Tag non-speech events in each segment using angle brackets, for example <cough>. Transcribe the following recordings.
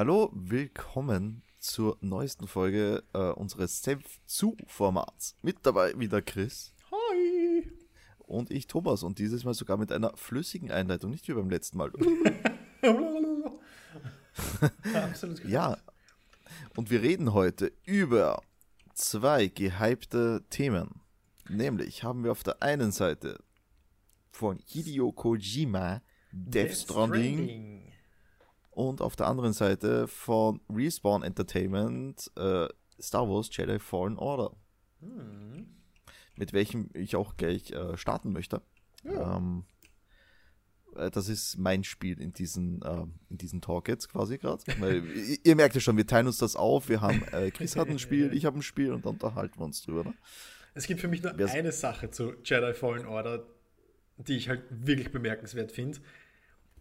Hallo, willkommen zur neuesten Folge äh, unseres Senf zu Formats. Mit dabei wieder Chris. Hi. Und ich Thomas und dieses Mal sogar mit einer flüssigen Einleitung, nicht wie beim letzten Mal. Absolut <laughs> ja. Und wir reden heute über zwei gehypte Themen. Nämlich haben wir auf der einen Seite von Hideo Kojima Death Stranding und auf der anderen Seite von Respawn Entertainment äh, Star Wars Jedi Fallen Order. Hm. Mit welchem ich auch gleich äh, starten möchte. Ja. Ähm, äh, das ist mein Spiel in diesen, äh, in diesen Talk jetzt quasi gerade. <laughs> Ihr- ihr merkt ja schon, wir teilen uns das auf. Wir haben, äh, Chris hat ein Spiel, <laughs> ich habe ein Spiel und dann unterhalten wir uns drüber. Ne? Es gibt für mich nur Wer- eine Sache zu Jedi Fallen Order, die ich halt wirklich bemerkenswert finde.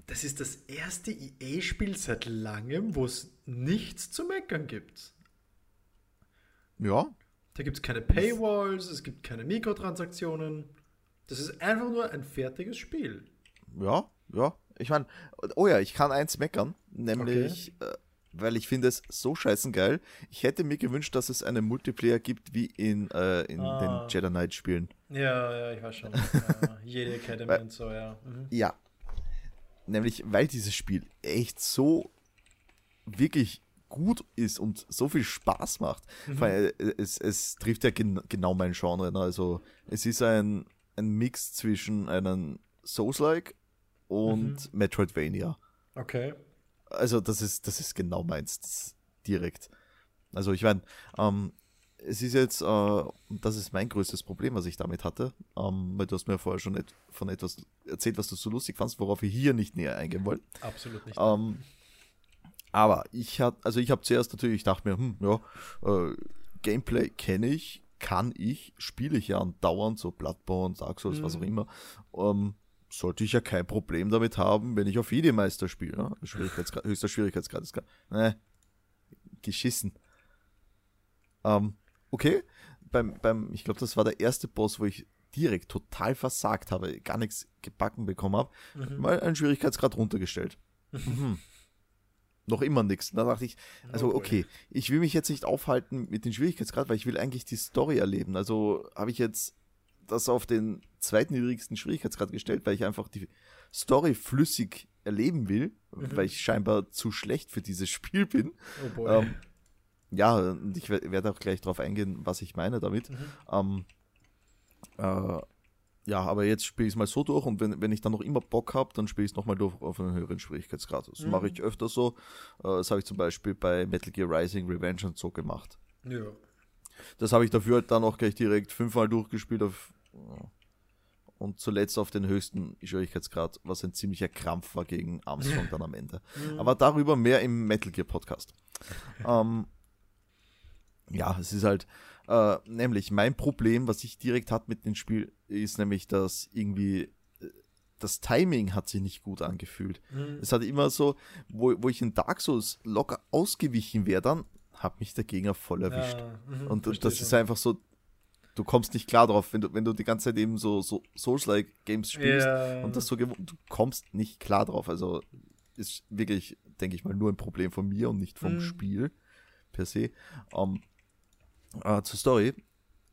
Das ist das erste EA-Spiel seit langem, wo es nichts zu meckern gibt. Ja, Da gibt es keine Paywalls, es gibt keine Mikrotransaktionen. Das ist einfach nur ein fertiges Spiel. ja, ja. Ich meine, oh ja, ich kann eins meckern, nämlich, äh, weil ich finde es so scheißen geil. Ich hätte mir gewünscht, dass es einen Multiplayer gibt wie in, äh, in Ah. den Jedi Knight Spielen. Ja, ja, ich weiß schon. <laughs> ja, jede Academy und so, ja. Mhm. Ja. Nämlich, weil dieses Spiel echt so wirklich gut ist und so viel Spaß macht. Weil äh, es, es trifft ja gen genau mein Genre. Ne? Also es ist ein, ein Mix zwischen einem Souls-like und Metroidvania. Okay. Also das ist, das ist genau meins. Direkt. Also ich meine, ähm, es ist jetzt, äh, das ist mein größtes Problem, was ich damit hatte, ähm, weil du hast mir vorher schon et von etwas erzählt, was du so lustig fandst, worauf wir hier nicht näher eingehen wollen. Absolut nicht. Ähm, aber ich hatte, also ich habe zuerst natürlich, ich dachte mir, hm, ja, äh, Gameplay kenne ich, kann ich, spiele ich ja andauernd, so Bloodborne, Dark Souls, was auch immer. Ähm, sollte ich ja kein Problem damit haben, wenn ich auf Idemeister spiele. Ne? Schwierigkeitsgrad, <laughs> höchster Schwierigkeitsgrad ist klar. Ne, geschissen. Ähm, okay, beim, beim, ich glaube, das war der erste Boss, wo ich direkt total versagt habe, gar nichts gebacken bekommen habe, mal einen Schwierigkeitsgrad runtergestellt. Mhm. Noch immer nichts. Da dachte ich, also boy. okay, ich will mich jetzt nicht aufhalten mit dem Schwierigkeitsgrad, weil ich will eigentlich die Story erleben. Also habe ich jetzt das auf den zweiten niedrigsten Schwierigkeitsgrad gestellt, weil ich einfach die Story flüssig erleben will, weil ich scheinbar zu schlecht für dieses Spiel bin. oh. Ähm, ja, und ich wer- werde auch gleich darauf eingehen, was ich meine damit. Ähm, äh, ja, aber jetzt spiele ich es mal so durch und wenn, wenn ich dann noch immer Bock habe, dann spiele ich es nochmal durch auf einen höheren Schwierigkeitsgrad. Das mache ich öfter so. Äh, das habe ich zum Beispiel bei Metal Gear Rising Revenge und so gemacht. ja. Das habe ich dafür halt dann auch gleich direkt fünfmal durchgespielt auf, und zuletzt auf den höchsten Schwierigkeitsgrad, was ein ziemlicher Krampf war gegen Armstrong dann am Ende. <laughs> Aber darüber mehr im Metal Gear Podcast. ähm, ja, es ist halt, äh, nämlich mein Problem, was ich direkt hatte mit dem Spiel, ist nämlich, dass irgendwie äh, das Timing hat sich nicht gut angefühlt. Es hat immer so, wo, wo ich in Dark Souls locker ausgewichen wäre, dann hat mich der Gegner voll erwischt. Ja, mhm, Und, und das ist einfach so, du kommst nicht klar drauf, wenn du, wenn du die ganze Zeit eben so, so Souls-like Games spielst Ja. und das so gewohnt, du kommst nicht klar drauf. Also ist wirklich, denke ich mal, nur ein Problem von mir und nicht vom Mhm. Spiel per se. Ähm, äh, zur Story.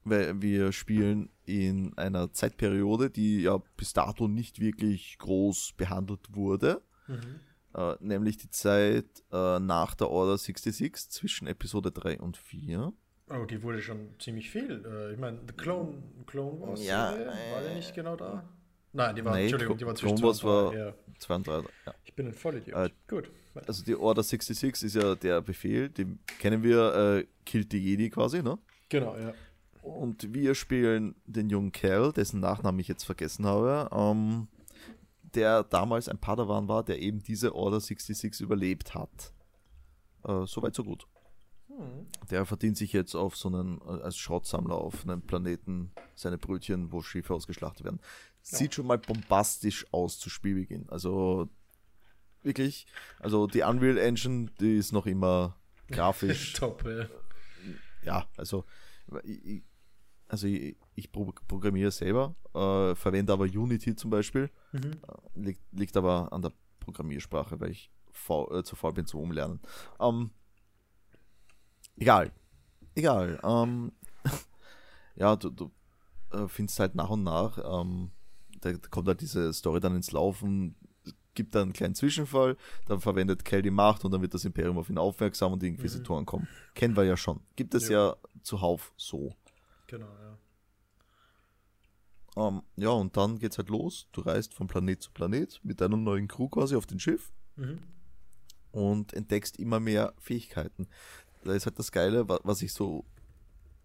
weil Wir spielen in einer Zeitperiode, die ja bis dato nicht wirklich groß behandelt wurde. Mhm. Äh, nämlich die Zeit äh, nach der Order 66 zwischen Episode 3 und 4. Oh, die wurde schon ziemlich viel. Äh, ich meine, The Clone, Clone Wars, Ja, war die äh, nicht genau da? Nein, die war, nee, Entschuldigung, die war zwischen Clone zwei Wars und drei, war- ja. 2 und 3. Ja. Ich bin ein Vollidiot. Äh, Gut. Also die Order 66 ist ja der Befehl, den kennen wir, äh, killt die Jedi quasi, ne? Genau, ja. Und wir spielen den jungen Kerl, dessen Nachnamen ich jetzt vergessen habe, ähm, der damals ein Padawan war, der eben diese Order 66 überlebt hat. Äh, Soweit so gut. Hm. Der verdient sich jetzt auf so einen, äh, als Schrottsammler auf einem Planeten seine Brötchen, wo Schiffe ausgeschlachtet werden. Sieht schon mal bombastisch aus zu Spielbeginn. Also wirklich, also die Unreal Engine, die ist noch immer grafisch <laughs> Top, ja. ja, also ich, also ich, ich pro- programmiere selber, äh, verwende aber Unity zum Beispiel. Mhm. Äh, liegt, liegt aber an der Programmiersprache, weil ich faul, äh, zu faul bin zum Umlernen. Ähm, egal. Egal. Ähm, <laughs> ja, du, du äh, findest halt nach und nach, ähm, da kommt halt diese Story dann ins Laufen, gibt dann einen kleinen Zwischenfall, dann verwendet Kell die Macht und dann wird das Imperium auf ihn aufmerksam und die Inquisitoren mhm. kommen. Kennen wir ja schon. Gibt es ja, ja zuhauf so. Genau, ja. Um, ähm, ja, und dann geht's halt los. Du reist von Planet zu Planet mit deinem neuen Crew quasi auf dem Schiff mhm. und entdeckst immer mehr Fähigkeiten. Da ist halt das Geile, was ich so,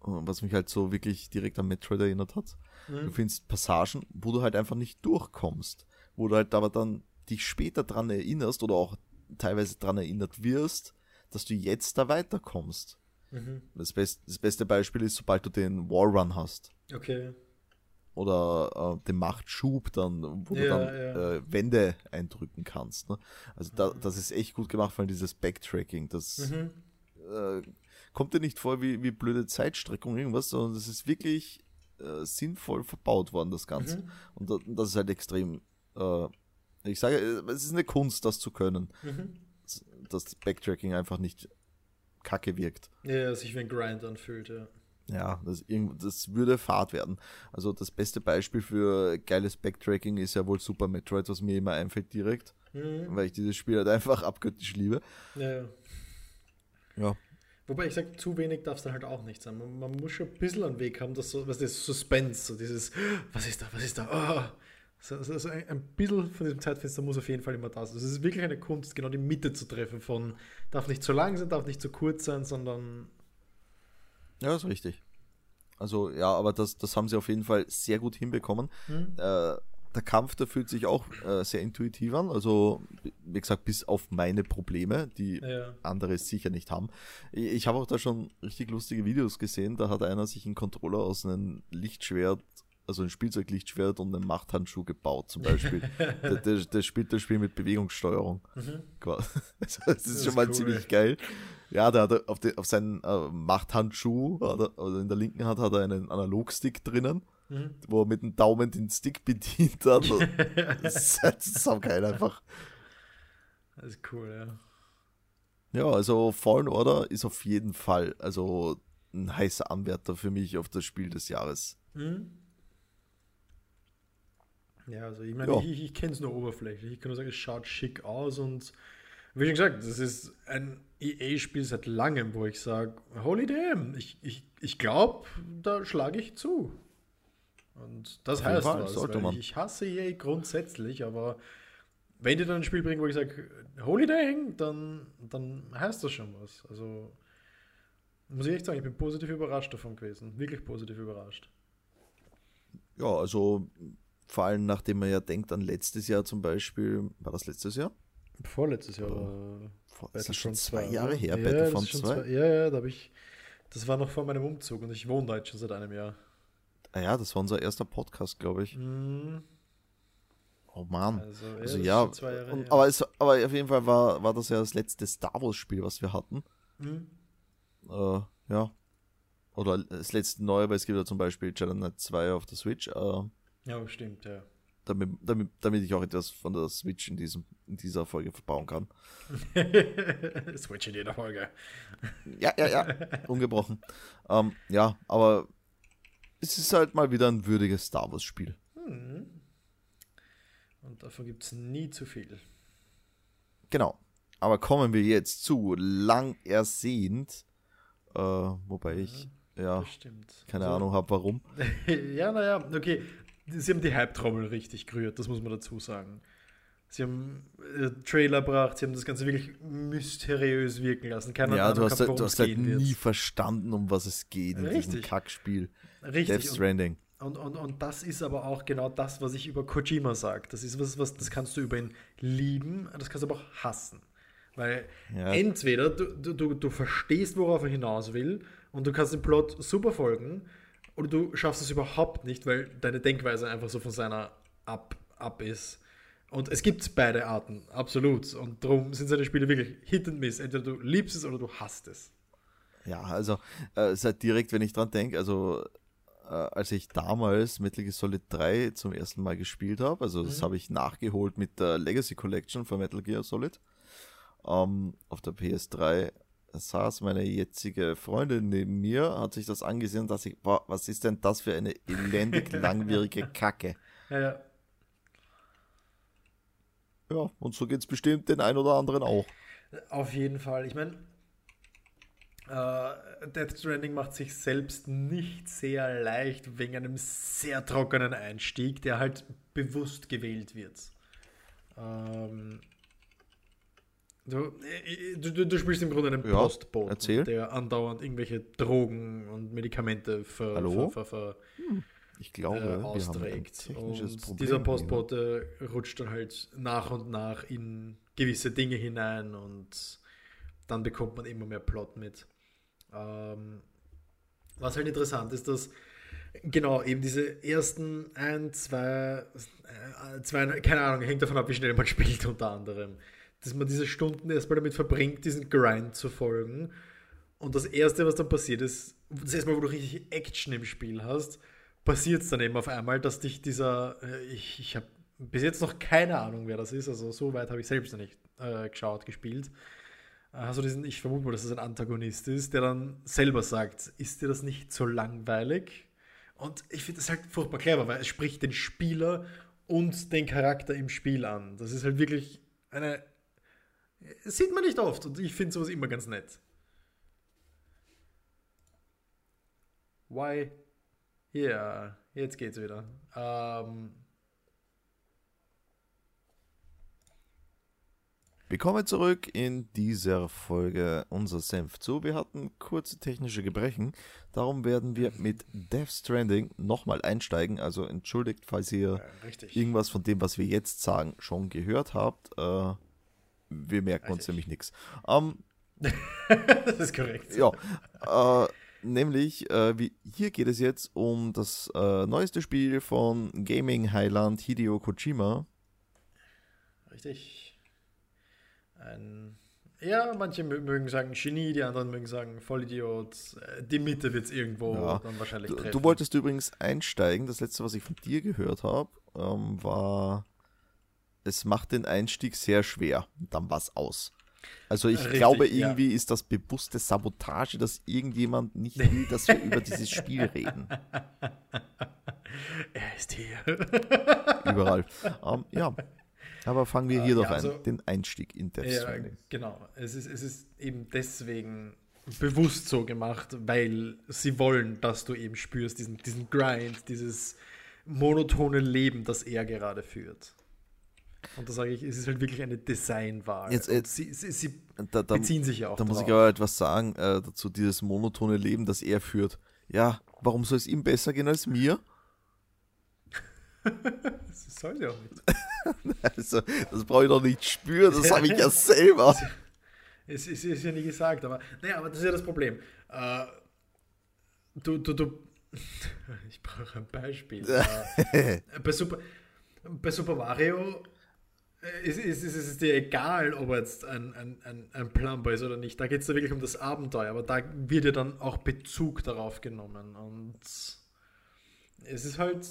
äh, was mich halt so wirklich direkt an Metroid erinnert hat. Mhm. Du findest Passagen, wo du halt einfach nicht durchkommst, wo du halt aber dann dich später dran erinnerst oder auch teilweise dran erinnert wirst, dass du jetzt da weiterkommst. Mhm. Das, best, das beste Beispiel ist, sobald du den Wallrun hast. Okay. Oder äh, den Machtschub dann, wo ja, du dann ja. äh, Wände eindrücken kannst. Ne? Also da, mhm. das ist echt gut gemacht, weil dieses Backtracking, das mhm. äh, kommt dir nicht vor wie, wie blöde Zeitstreckung irgendwas, sondern das ist wirklich äh, sinnvoll verbaut worden, das Ganze. Mhm. Und das, das ist halt extrem äh, ich sage, es ist eine Kunst, das zu können. Mhm. Dass Backtracking einfach nicht kacke wirkt. Ja, sich wie ein Grind anfühlt, ja. Ja, das, das würde Fahrt werden. Also das beste Beispiel für geiles Backtracking ist ja wohl Super Metroid, was mir immer einfällt direkt. Mhm. Weil ich dieses Spiel halt einfach <laughs> abgöttisch liebe. Ja, ja. Ja. Wobei ich sage, zu wenig darf es dann halt auch nicht sein. Man, man, muss schon ein bisschen einen Weg haben, dass so, was das Suspense, so dieses, <gasps> was ist da, was ist da, oh, also, also ein, ein bisschen von diesem Zeitfenster muss auf jeden Fall immer da sein. Also es ist wirklich eine Kunst, genau die Mitte zu treffen von darf nicht zu lang sein, darf nicht zu kurz sein, sondern. Ja, das ist richtig. Also ja, aber das, das haben sie auf jeden Fall sehr gut hinbekommen. Hm. Äh, der Kampf, der fühlt sich auch äh, sehr intuitiv an. Also, wie gesagt, bis auf meine Probleme, die ja. andere sicher nicht haben. Ich, ich habe auch da schon richtig lustige Videos gesehen. Da hat einer sich einen Controller aus einem Lichtschwert also ein Spielzeuglichtschwert und einen Machthandschuh gebaut, zum Beispiel. <laughs> der, der, der, spielt das Spiel mit Bewegungssteuerung. Mhm. <laughs> Also, das ist das schon mal cool. ziemlich geil. Ja, der hat auf, den, auf seinen äh, Machthandschuh, oder also in der linken Hand hat er einen Analogstick drinnen, mhm. wo er mit dem Daumen den Stick bedient hat. das, ist, das ist auch geil einfach. Das ist cool, ja. Ja, also Fallen Order ist auf jeden Fall also ein heißer Anwärter für mich auf das Spiel des Jahres. Mhm. Ja, also ich meine, ja. ich, ich kenne es nur oberflächlich. Ich kann nur sagen, es schaut schick aus und wie schon gesagt, das ist ein EA-Spiel seit langem, wo ich sage, holy damn, ich, ich, ich glaube, da schlage ich zu. Und das Auf heißt Fall, was, weil ich, ich hasse EA grundsätzlich, aber wenn die dann ein Spiel bringen, wo ich sage, holy dang, dann, dann heißt das schon was. Also muss ich echt sagen, ich bin positiv überrascht davon gewesen. Wirklich positiv überrascht. Ja, also vor allem, nachdem man ja denkt an letztes Jahr zum Beispiel. War das letztes Jahr? Vorletztes Jahr. Oder vor, ist das schon zwei Jahre her, ja, Battlefront 2? Zwei, ja, ja, da habe ich. Das war noch vor meinem Umzug und ich wohne da jetzt schon seit einem Jahr. Ah ja, das war unser erster Podcast, glaube ich. Mm. Oh Mann. Also, ja, also, ja und, aber, es, aber auf jeden Fall war, war das ja das letzte Star Wars-Spiel, was wir hatten. Mhm. Äh, ja. Oder das letzte neue, weil es gibt ja zum Beispiel Jedi Knight 2 auf der Switch. Äh, ja, stimmt, ja. Damit, damit, damit ich auch etwas von der Switch in, diesem, in dieser Folge verbauen kann. <laughs> Switch in jeder Folge. Ja, ja, ja. <laughs> Ungebrochen. ähm, ja, aber es ist halt mal wieder ein würdiges Star Wars-Spiel. Hm. Und davon gibt es nie zu viel. Genau. Aber kommen wir jetzt zu lang ersehnt. Äh, wobei ich ja, keine also, Ahnung habe, warum. <laughs> ja, naja, okay sie haben die Hype-Trommel richtig gerührt, das muss man dazu sagen. Sie haben äh, Trailer gebracht, sie haben das Ganze wirklich mysteriös wirken lassen. Keiner ja, du hast, gehabt, du hast halt nie wird. verstanden, um was es geht in Richtig. diesem Kackspiel. Richtig. Death Stranding. Und, und, und das ist aber auch genau das, was ich über Kojima sage. Das ist was, was, das kannst du über ihn lieben, das kannst du aber auch hassen. Weil ja. entweder du, du, du verstehst, worauf er hinaus will, und du kannst dem Plot super folgen, oder du schaffst es überhaupt nicht, weil deine Denkweise einfach so von seiner ab, ab ist. Und es gibt beide Arten, absolut. Und darum sind seine Spiele wirklich Hit and Miss. Entweder du liebst es oder du hasst es. Ja, also äh, seit direkt, wenn ich dran denke, also äh, als ich damals Metal Gear Solid 3 zum ersten Mal gespielt habe, also das mhm. habe ich nachgeholt mit der Legacy Collection von Metal Gear Solid. ähm, auf der PS3 saß meine jetzige Freundin neben mir, hat sich das angesehen und dachte ich, boah, was ist denn das für eine elendig <laughs> langwierige Kacke? Ja, ja. Ja, und so geht es bestimmt den einen oder anderen auch. Auf jeden Fall. Ich meine, äh, Death Stranding macht sich selbst nicht sehr leicht wegen einem sehr trockenen Einstieg, der halt bewusst gewählt wird. Ähm, du, äh, du, du, spielst im Grunde einen ja, Postboten, der andauernd irgendwelche Drogen und Medikamente ver, Hallo? ver, ver, hm. Ich glaube, äh, austrägt. und dieser Postbote rutscht dann halt nach und nach in gewisse Dinge hinein und dann bekommt man immer mehr Plot mit. Ähm, was halt interessant ist, dass genau eben diese ersten ein, zwei, äh, zwei, keine Ahnung, hängt davon ab, wie schnell man <laughs> spielt unter anderem, dass man diese Stunden erstmal damit verbringt, diesen Grind zu folgen. Und das erste, was dann passiert ist, das erste Mal, wo du richtig Action im Spiel hast, passiert es dann eben auf einmal, dass dich dieser, äh, ich, ich habe bis jetzt noch keine Ahnung, wer das ist, also so weit habe ich selbst noch nicht äh, geschaut, gespielt. Also diesen, ich vermute mal, dass das ein Antagonist ist, der dann selber sagt, ist dir das nicht so langweilig? Und ich finde das halt furchtbar clever, weil es spricht den Spieler und den Charakter im Spiel an. Das ist halt wirklich eine. Das sieht man nicht oft und ich finde sowas immer ganz nett. Why? Ja, yeah, jetzt geht's wieder. Ähm, Willkommen zurück in dieser Folge unser Senf zu. Wir hatten kurze technische Gebrechen, darum werden wir mit Death Stranding nochmal einsteigen. Also entschuldigt, falls ihr ja, irgendwas von dem, was wir jetzt sagen, schon gehört habt. Äh, wir merken richtig. uns nämlich nichts. Ähm, <laughs> das ist korrekt. Ja, äh, nämlich, äh, wie, hier geht es jetzt um das äh, neueste Spiel von Gaming Highland Hideo Kojima. Richtig ein, ja, manche mögen sagen Genie, die anderen mögen sagen Vollidiot. Äh, die Mitte wird es irgendwo ja. dann wahrscheinlich treffen. Du, du, wolltest übrigens einsteigen. Das letzte, was ich von dir gehört habe, ähm, war, es macht den Einstieg sehr schwer. dann war es aus. Also ich Richtig, glaube, irgendwie ja. ist das bewusste Sabotage, dass irgendjemand nicht will, dass wir über dieses Spiel <laughs> reden. Er ist hier. Überall. Um, ähm, ja, aber fangen wir hier äh, doch ja, also, an, den Einstieg in Death Stranding. Ja, genau, es ist, es ist eben deswegen bewusst so gemacht, weil sie wollen, dass du eben spürst, diesen, diesen Grind, dieses monotone Leben, das er gerade führt. Und da sage ich, es ist halt wirklich eine Designwahl. Jetzt, jetzt sie, sie, sie da, da, beziehen sich ja auch Da drauf. muss ich aber etwas sagen äh, dazu, dieses monotone Leben, das er führt. Ja, warum soll es ihm besser gehen als mir? <laughs> das soll ja auch nicht. <laughs> also, das brauche ich doch nicht spüren, das habe ich ja <laughs> selber. Es ist, ist, ja nie gesagt, aber naja, aber das ist ja das Problem. Uh, du, du, du, ich brauche ein Beispiel. uh, bei, Super, bei Super Mario äh, ist, ist, ist, es dir egal, ob er jetzt ein, ein, ein, ein Plumber ist oder nicht. Da geht es da wirklich um das Abenteuer, aber da wird ja dann auch Bezug darauf genommen und es ist halt,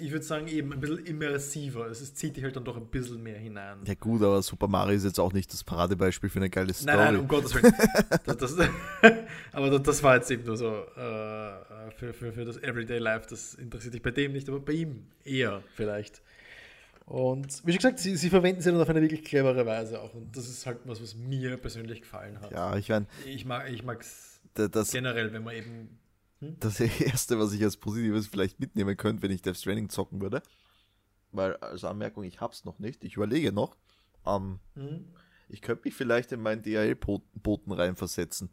ich würde sagen, eben ein bisschen immersiver. Es ist, zieht dich halt dann doch ein bisschen mehr hinein. Ja, gut, aber Super Mario ist jetzt auch nicht das Paradebeispiel für eine geile Story. Nein, nein, um Gottes Willen. <laughs> das, das, <laughs> aber das, das, war jetzt eben nur so äh, für, für, für das Everyday Life. Das interessiert dich bei dem nicht, aber bei ihm eher vielleicht. Und wie schon gesagt, sie, sie verwenden sie dann auf eine wirklich clevere Weise auch. Und das ist halt was, was mir persönlich gefallen hat. Ja, ich meine. Ich mag es ich generell, wenn man eben hm? Das Erste, was ich als Positives vielleicht mitnehmen könnte, wenn ich Death Stranding zocken würde. Weil, als Anmerkung, ich hab's noch nicht. Ich überlege noch. Ähm, hm? Ich könnte mich vielleicht in meinen DHL-Boten reinversetzen.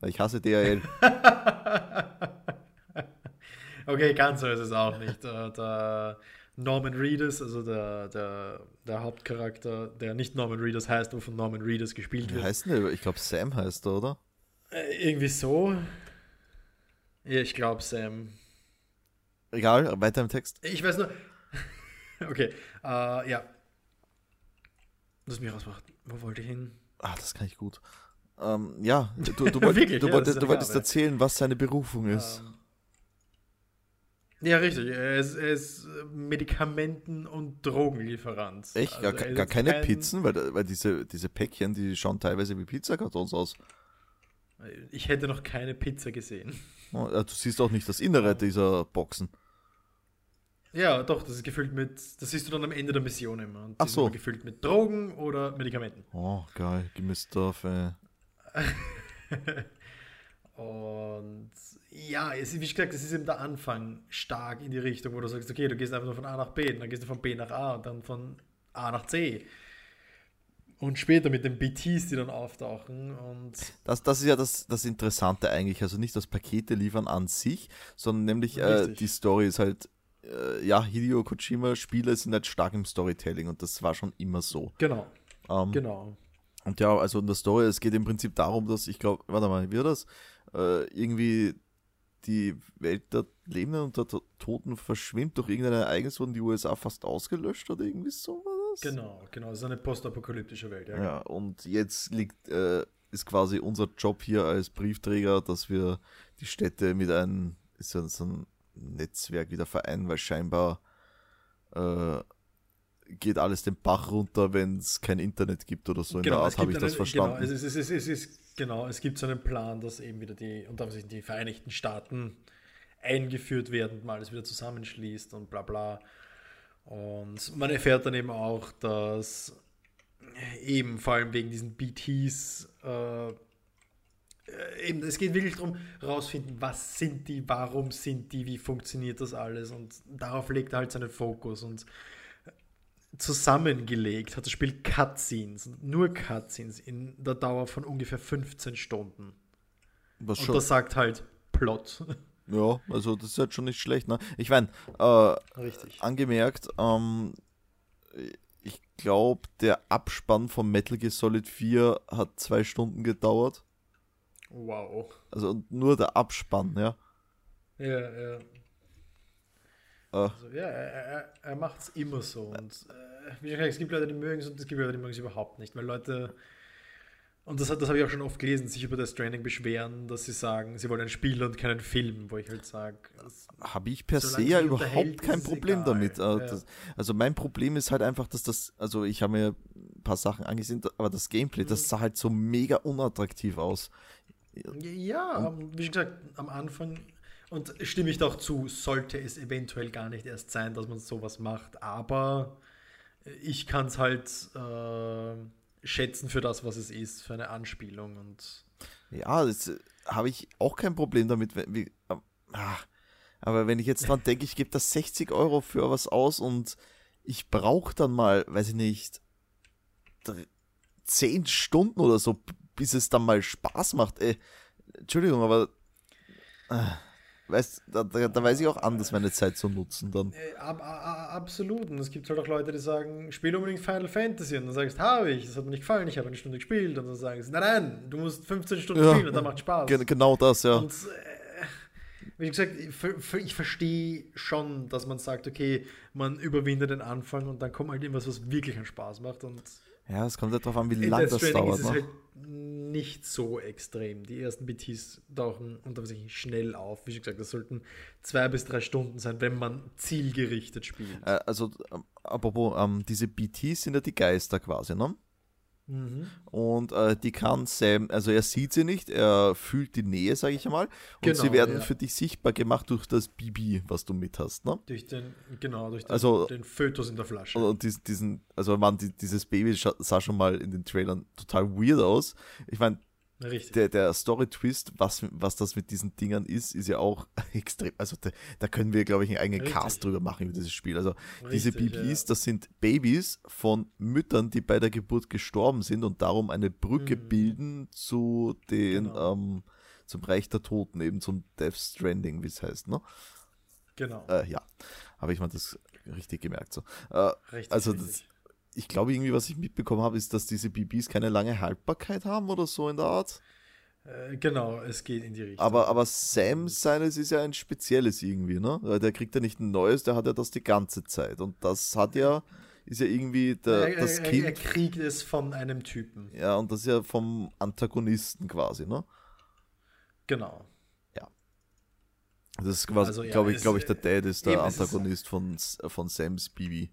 Weil ich hasse DHL. <laughs> <laughs> okay, ganz so ist es auch nicht. Der Norman Reedus, also der, der, der Hauptcharakter, der nicht Norman Reedus heißt, aber von Norman Reedus gespielt Wie wird. heißt denn der? Ich glaube, Sam heißt er, oder? Äh, irgendwie so. Ja, ich glaube, Sam. Egal, weiter im Text. Ich weiß nur. <laughs> okay, uh, ja. Lass mich rausmachen. Wo wollte ich hin? Ah, das kann ich gut. Ähm, ja, du, du, <laughs> wollt, Wirklich, du, ja, wolltest, du wolltest erzählen, was seine Berufung ist. Um, Ja, richtig. Er ist, er ist Medikamenten- und Drogenlieferant. Echt? Also gar, gar keine kein... Pizzen? Weil, weil diese, diese Päckchen, die schauen teilweise wie Pizzakartons aus. Ich hätte noch keine Pizza gesehen. Oh, du siehst auch nicht das Innere dieser Boxen. Ja, doch, das ist gefüllt mit, das siehst du dann am Ende der Mission immer. Und Ach so. gefüllt mit Drogen oder Medikamenten. Oh, geil, Stuff, ey. <laughs> Und ja, es, wie gesagt, es ist eben der Anfang stark in die Richtung, wo du sagst, okay, du gehst einfach nur von A nach B, dann gehst du von B nach A und dann von A nach C. Und später mit den BTs, die dann auftauchen. Und das, das ist ja das, das Interessante eigentlich. Also nicht das Pakete liefern an sich, sondern nämlich äh, die Story ist halt, äh, ja, Hideo Kojima-Spiele sind halt stark im Storytelling und das war schon immer so. Genau. Ähm, genau. Und ja, also in der Story, es geht im Prinzip darum, dass ich glaube, warte mal, wie war das? Äh, irgendwie die Welt der Lebenden und der Toten verschwimmt durch irgendein Ereignis, wurden die USA fast ausgelöscht oder irgendwie so war das? Genau, genau, es ist eine postapokalyptische Welt. Ja, ja und jetzt liegt, äh, ist quasi unser Job hier als Briefträger, dass wir die Städte mit einem, ist ja so ein Netzwerk wieder vereinen, weil scheinbar äh, geht alles den Bach runter, wenn es kein Internet gibt oder so. In genau, der Art habe ich das verstanden. Genau, es ist, es, ist, es, ist, genau, es gibt so einen Plan, dass eben wieder die, und sich die Vereinigten Staaten eingeführt werden und man alles wieder zusammenschließt und bla bla. Und man erfährt dann eben auch, dass eben vor allem wegen diesen BTs äh, eben, es geht wirklich darum, herausfinden, was sind die, warum sind die, wie funktioniert das alles und darauf legt er halt seinen Fokus und zusammengelegt hat das Spiel Cutscenes, nur Cutscenes in der Dauer von ungefähr 15 Stunden. Was Und schon? das sagt halt Plot. <laughs> Ja, also das ist halt schon nicht schlecht. Ne? Ich meine, äh, angemerkt, ähm, ich glaube, der Abspann von Metal Gear Solid 4 hat zwei Stunden gedauert. Wow. Also nur der Abspann, ja. Ja, ja. Also, ja, er, er, er macht es immer so. Und äh, wie gesagt, es gibt Leute, die mögen es und es gibt Leute, die mögen es überhaupt nicht, weil Leute, und das, das habe ich auch schon oft gelesen, sich über das Training beschweren, dass sie sagen, sie wollen ein Spiel und keinen Film, wo ich halt sage. Habe ich per se ja überhaupt kein Problem egal. damit. Also, ja. das, also mein Problem ist halt einfach, dass das, also ich habe mir ein paar Sachen angesehen, aber das Gameplay, das mhm. sah halt so mega unattraktiv aus. Ja, und, wie gesagt, am Anfang und stimme ich doch zu, sollte es eventuell gar nicht erst sein, dass man sowas macht. Aber ich kann es halt äh, schätzen für das, was es ist, für eine Anspielung. Und ja, das äh, habe ich auch kein Problem damit. Wie, äh, aber wenn ich jetzt dran <laughs> denke, ich gebe das 60 Euro für was aus und ich brauche dann mal, weiß ich nicht, 10 Stunden oder so, bis es dann mal Spaß macht. Ey, Entschuldigung, aber. Äh weißt, da, da, da, weiß ich auch anders, meine Zeit zu nutzen dann. Ab, ab, absolut. Und es gibt halt auch Leute, die sagen, spiel unbedingt Final Fantasy. Und dann sagst du, habe ich, das hat mir nicht gefallen, ich habe eine Stunde gespielt. Und dann sagen sie, nein, nein, du musst 15 Stunden ja, spielen und dann macht Spaß. Genau das, ja. Und, äh, wie gesagt, ich, ich verstehe schon, dass man sagt, okay, man überwindet den Anfang und dann kommt halt irgendwas, was wirklich einen Spaß macht. Und ja, es kommt halt darauf an, wie lange das dauert. Ist es ne? halt nicht so extrem. Die ersten BTs tauchen unter sich schnell auf. Wie schon gesagt, das sollten zwei bis drei Stunden sein, wenn man zielgerichtet spielt. Äh, also, ähm, apropos, ähm, diese BTs sind ja die Geister quasi, ne? Mhm. Und äh, die kann Sam, also er sieht sie nicht, er fühlt die Nähe, sage ich einmal. Und genau, sie werden ja. für dich sichtbar gemacht durch das Bibi, was du mit hast, ne? Durch den, genau, durch den, also, den Fötus in der Flasche. Und diesen, also man, dieses Baby sah schon mal in den Trailern total weird aus. Ich meine, Richtig. Der, der Story-Twist, was, was das mit diesen Dingern ist, ist ja auch <laughs> extrem. Also da, da können wir, glaube ich, einen eigenen Richtig. Cast drüber machen über dieses Spiel. Also Richtig, diese BBs, ja. das sind Babys von Müttern, die bei der Geburt gestorben sind und darum eine Brücke mhm. bilden zu den genau. ähm, zum Reich der Toten, eben zum Death Stranding, wie es heißt, ne? Genau. Äh, ja, habe ich mal das richtig gemerkt. So. Äh, richtig, also das, ich glaube irgendwie, was ich mitbekommen habe, ist, dass diese BBs keine lange Haltbarkeit haben oder so in der Art. Äh, genau, es geht in die Richtung. Aber, aber Sam seines ist ja ein spezielles irgendwie, ne? Der kriegt ja nicht ein neues, der hat ja das die ganze Zeit. Und das hat ja, ist ja irgendwie der, er, das Kind. Er kriegt es von einem Typen. Ja, und das ist ja vom Antagonisten quasi, ne? Genau. Ja. Das ist quasi, also, ja, glaube ich, glaube ich, der Dad ist der Antagonist ist, von, von Sam's Bibi.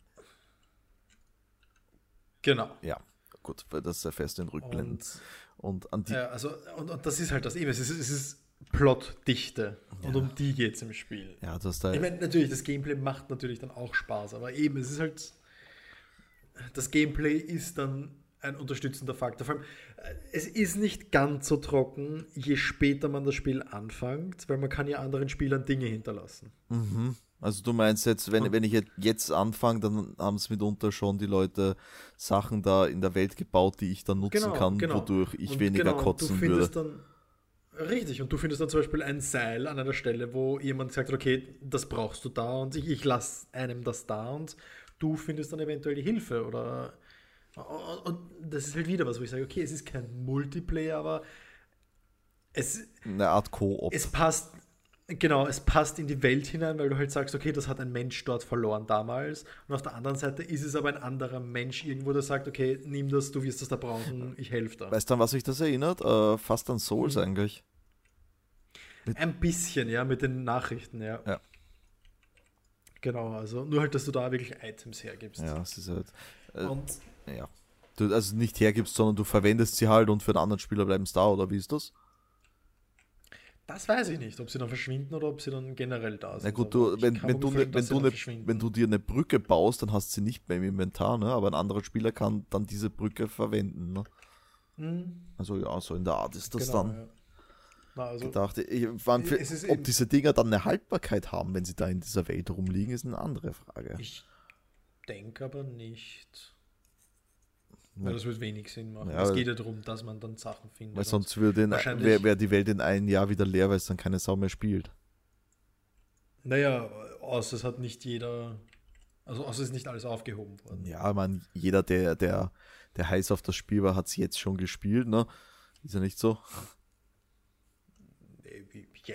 Genau. Ja, gut, weil das sehr fest in Rückblenden. Und, und an die. Ja, also, und, und das ist halt das eben, es ist, es ist Plotdichte. Und ja. um die geht es im Spiel. Ja, das da ich meine, natürlich, das Gameplay macht natürlich dann auch Spaß, aber eben, es ist halt. Das Gameplay ist dann ein unterstützender Faktor. Vor allem, äh, es ist nicht ganz so trocken, je später man das Spiel anfängt, weil man kann ja anderen Spielern Dinge hinterlassen. Mhm. Also du meinst jetzt, wenn, wenn ich jetzt anfange, dann haben es mitunter schon die Leute Sachen da in der Welt gebaut, die ich dann nutzen genau, kann, genau. wodurch ich und weniger genau, kotzen würde. Dann, richtig, und du findest dann zum Beispiel ein Seil an einer Stelle, wo jemand sagt, okay, das brauchst du da und ich, ich lasse einem das da und du findest dann eventuell die Hilfe oder und das ist halt wieder was, wo ich sage, okay, es ist kein Multiplayer, aber es eine Art Koop. Es passt Genau, es passt in die Welt hinein, weil du halt sagst, okay, das hat ein Mensch dort verloren damals. Und auf der anderen Seite ist es aber ein anderer Mensch irgendwo, der sagt, okay, nimm das, du wirst das da brauchen, ich helfe da. Weißt du, an was sich das erinnert? Äh, fast an Souls mhm. eigentlich. Mit ein bisschen, ja, mit den Nachrichten, ja. Ja. Genau, also nur halt, dass du da wirklich Items hergibst. Ja, es ist halt. Äh, und ja. Du also nicht hergibst, sondern du verwendest sie halt und für einen anderen Spieler bleiben es da, oder wie ist das? Das weiß ich nicht, ob sie dann verschwinden oder ob sie dann generell da sind. Na gut, du, wenn, wenn, du, ne, wenn, du ne, wenn du dir eine Brücke baust, dann hast du sie nicht mehr im Inventar, ne? aber ein anderer Spieler kann dann diese Brücke verwenden. Ne? Mhm. Also ja, so in der Art ist das genau, dann. Ja. Na, also, gedacht. Ich, für, ob diese Dinger dann eine Haltbarkeit haben, wenn sie da in dieser Welt rumliegen, ist eine andere Frage. Ich denke aber nicht. Weil das wird wenig Sinn machen. Ja, es geht ja darum, dass man dann Sachen findet. Weil sonst würde wäre wär die Welt in einem Jahr wieder leer, weil es dann keine Sau mehr spielt. Naja, außer es hat nicht jeder, also außer es ist nicht alles aufgehoben worden. Ja, man, jeder, der, der, der heiß auf das Spiel war, hat es jetzt schon gespielt, ne? Ist ja nicht so?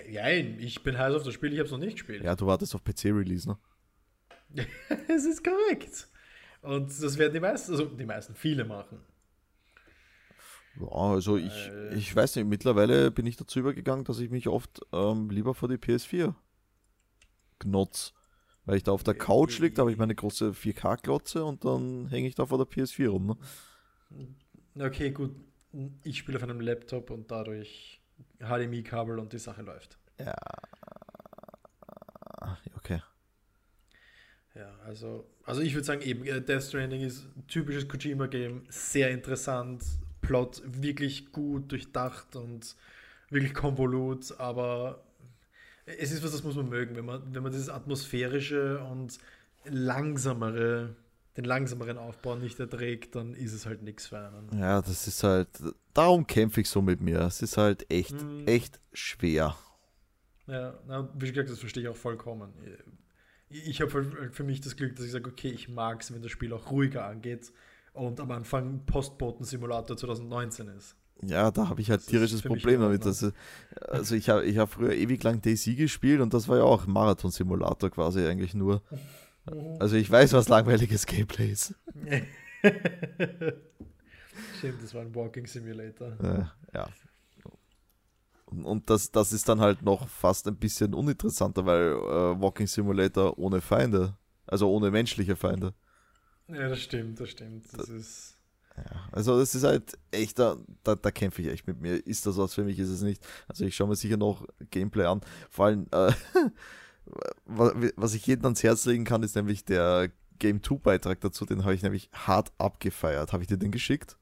Ja, ich bin heiß auf das Spiel, ich habe es noch nicht gespielt. Ja, du wartest auf PC-Release, ne? <laughs> Es ist korrekt. Und das werden die meisten, also die meisten, viele machen. Ja, also ich, äh, ich weiß nicht, mittlerweile bin ich dazu übergegangen, dass ich mich oft ähm, lieber vor die PS4 gnotz. Weil ich da auf der Couch liege, da habe ich meine große 4K-Glotze und dann hänge ich da vor der PS4 rum. Ne? Okay, gut. Ich spiele auf einem Laptop und dadurch HDMI-Kabel und die Sache läuft. Ja. Okay. Ja, also, also ich würde sagen, eben, äh, Death Stranding ist ein typisches Kojima-Game, sehr interessant, Plot wirklich gut durchdacht und wirklich konvolut, aber es ist was, das muss man mögen, wenn man, wenn man dieses atmosphärische und langsamere, den langsameren Aufbau nicht erträgt, dann ist es halt nichts für einen. Ja, das ist halt, darum kämpfe ich so mit mir. Es ist halt echt, hm. echt schwer. Ja, na, wie gesagt, das verstehe ich auch vollkommen ich habe für mich das Glück, dass ich sage, okay, ich mag es, wenn das Spiel auch ruhiger angeht und am Anfang Postboten-Simulator 2019 ist. Ja, da habe ich halt das tierisches Problem damit. Dass, also ich habe ich hab früher ewig lang DC gespielt und das war ja auch Marathon-Simulator quasi eigentlich nur. Also ich weiß, was langweiliges Gameplay ist. <laughs> Stimmt, das war ein Walking Simulator. Ja, ja. Und das, das ist dann halt noch fast ein bisschen uninteressanter, weil äh, Walking Simulator ohne Feinde, also ohne menschliche Feinde. Ja, das stimmt, das stimmt. Das, das ist. Ja, also das ist halt echt, da, da, da kämpfe ich echt mit mir. Ist das was für mich, ist es nicht. Also ich schaue mir sicher noch Gameplay an. Vor allem, äh, <laughs> was ich jedem ans Herz legen kann, ist nämlich der Game 2 Beitrag dazu, den habe ich nämlich hart abgefeiert. Habe ich dir den geschickt?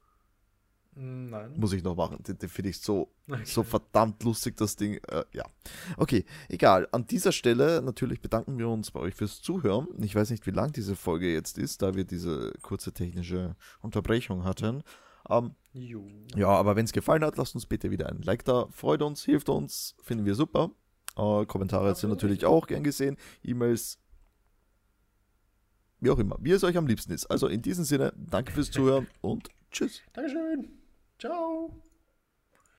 Nein. Muss ich noch machen. Den, den finde ich so, okay. so verdammt lustig, das Ding. Äh, ja. Okay, egal. An dieser Stelle natürlich bedanken wir uns bei euch fürs Zuhören. Ich weiß nicht, wie lang diese Folge jetzt ist, da wir diese kurze technische Unterbrechung hatten. Ähm, ja, aber wenn es gefallen hat, lasst uns bitte wieder ein Like da. Freut uns, hilft uns, finden wir super. Äh, Kommentare sind natürlich auch gern gesehen. E-Mails wie auch immer, wie es euch am liebsten ist. Also in diesem Sinne, danke fürs Zuhören und tschüss. Dankeschön. Ciao.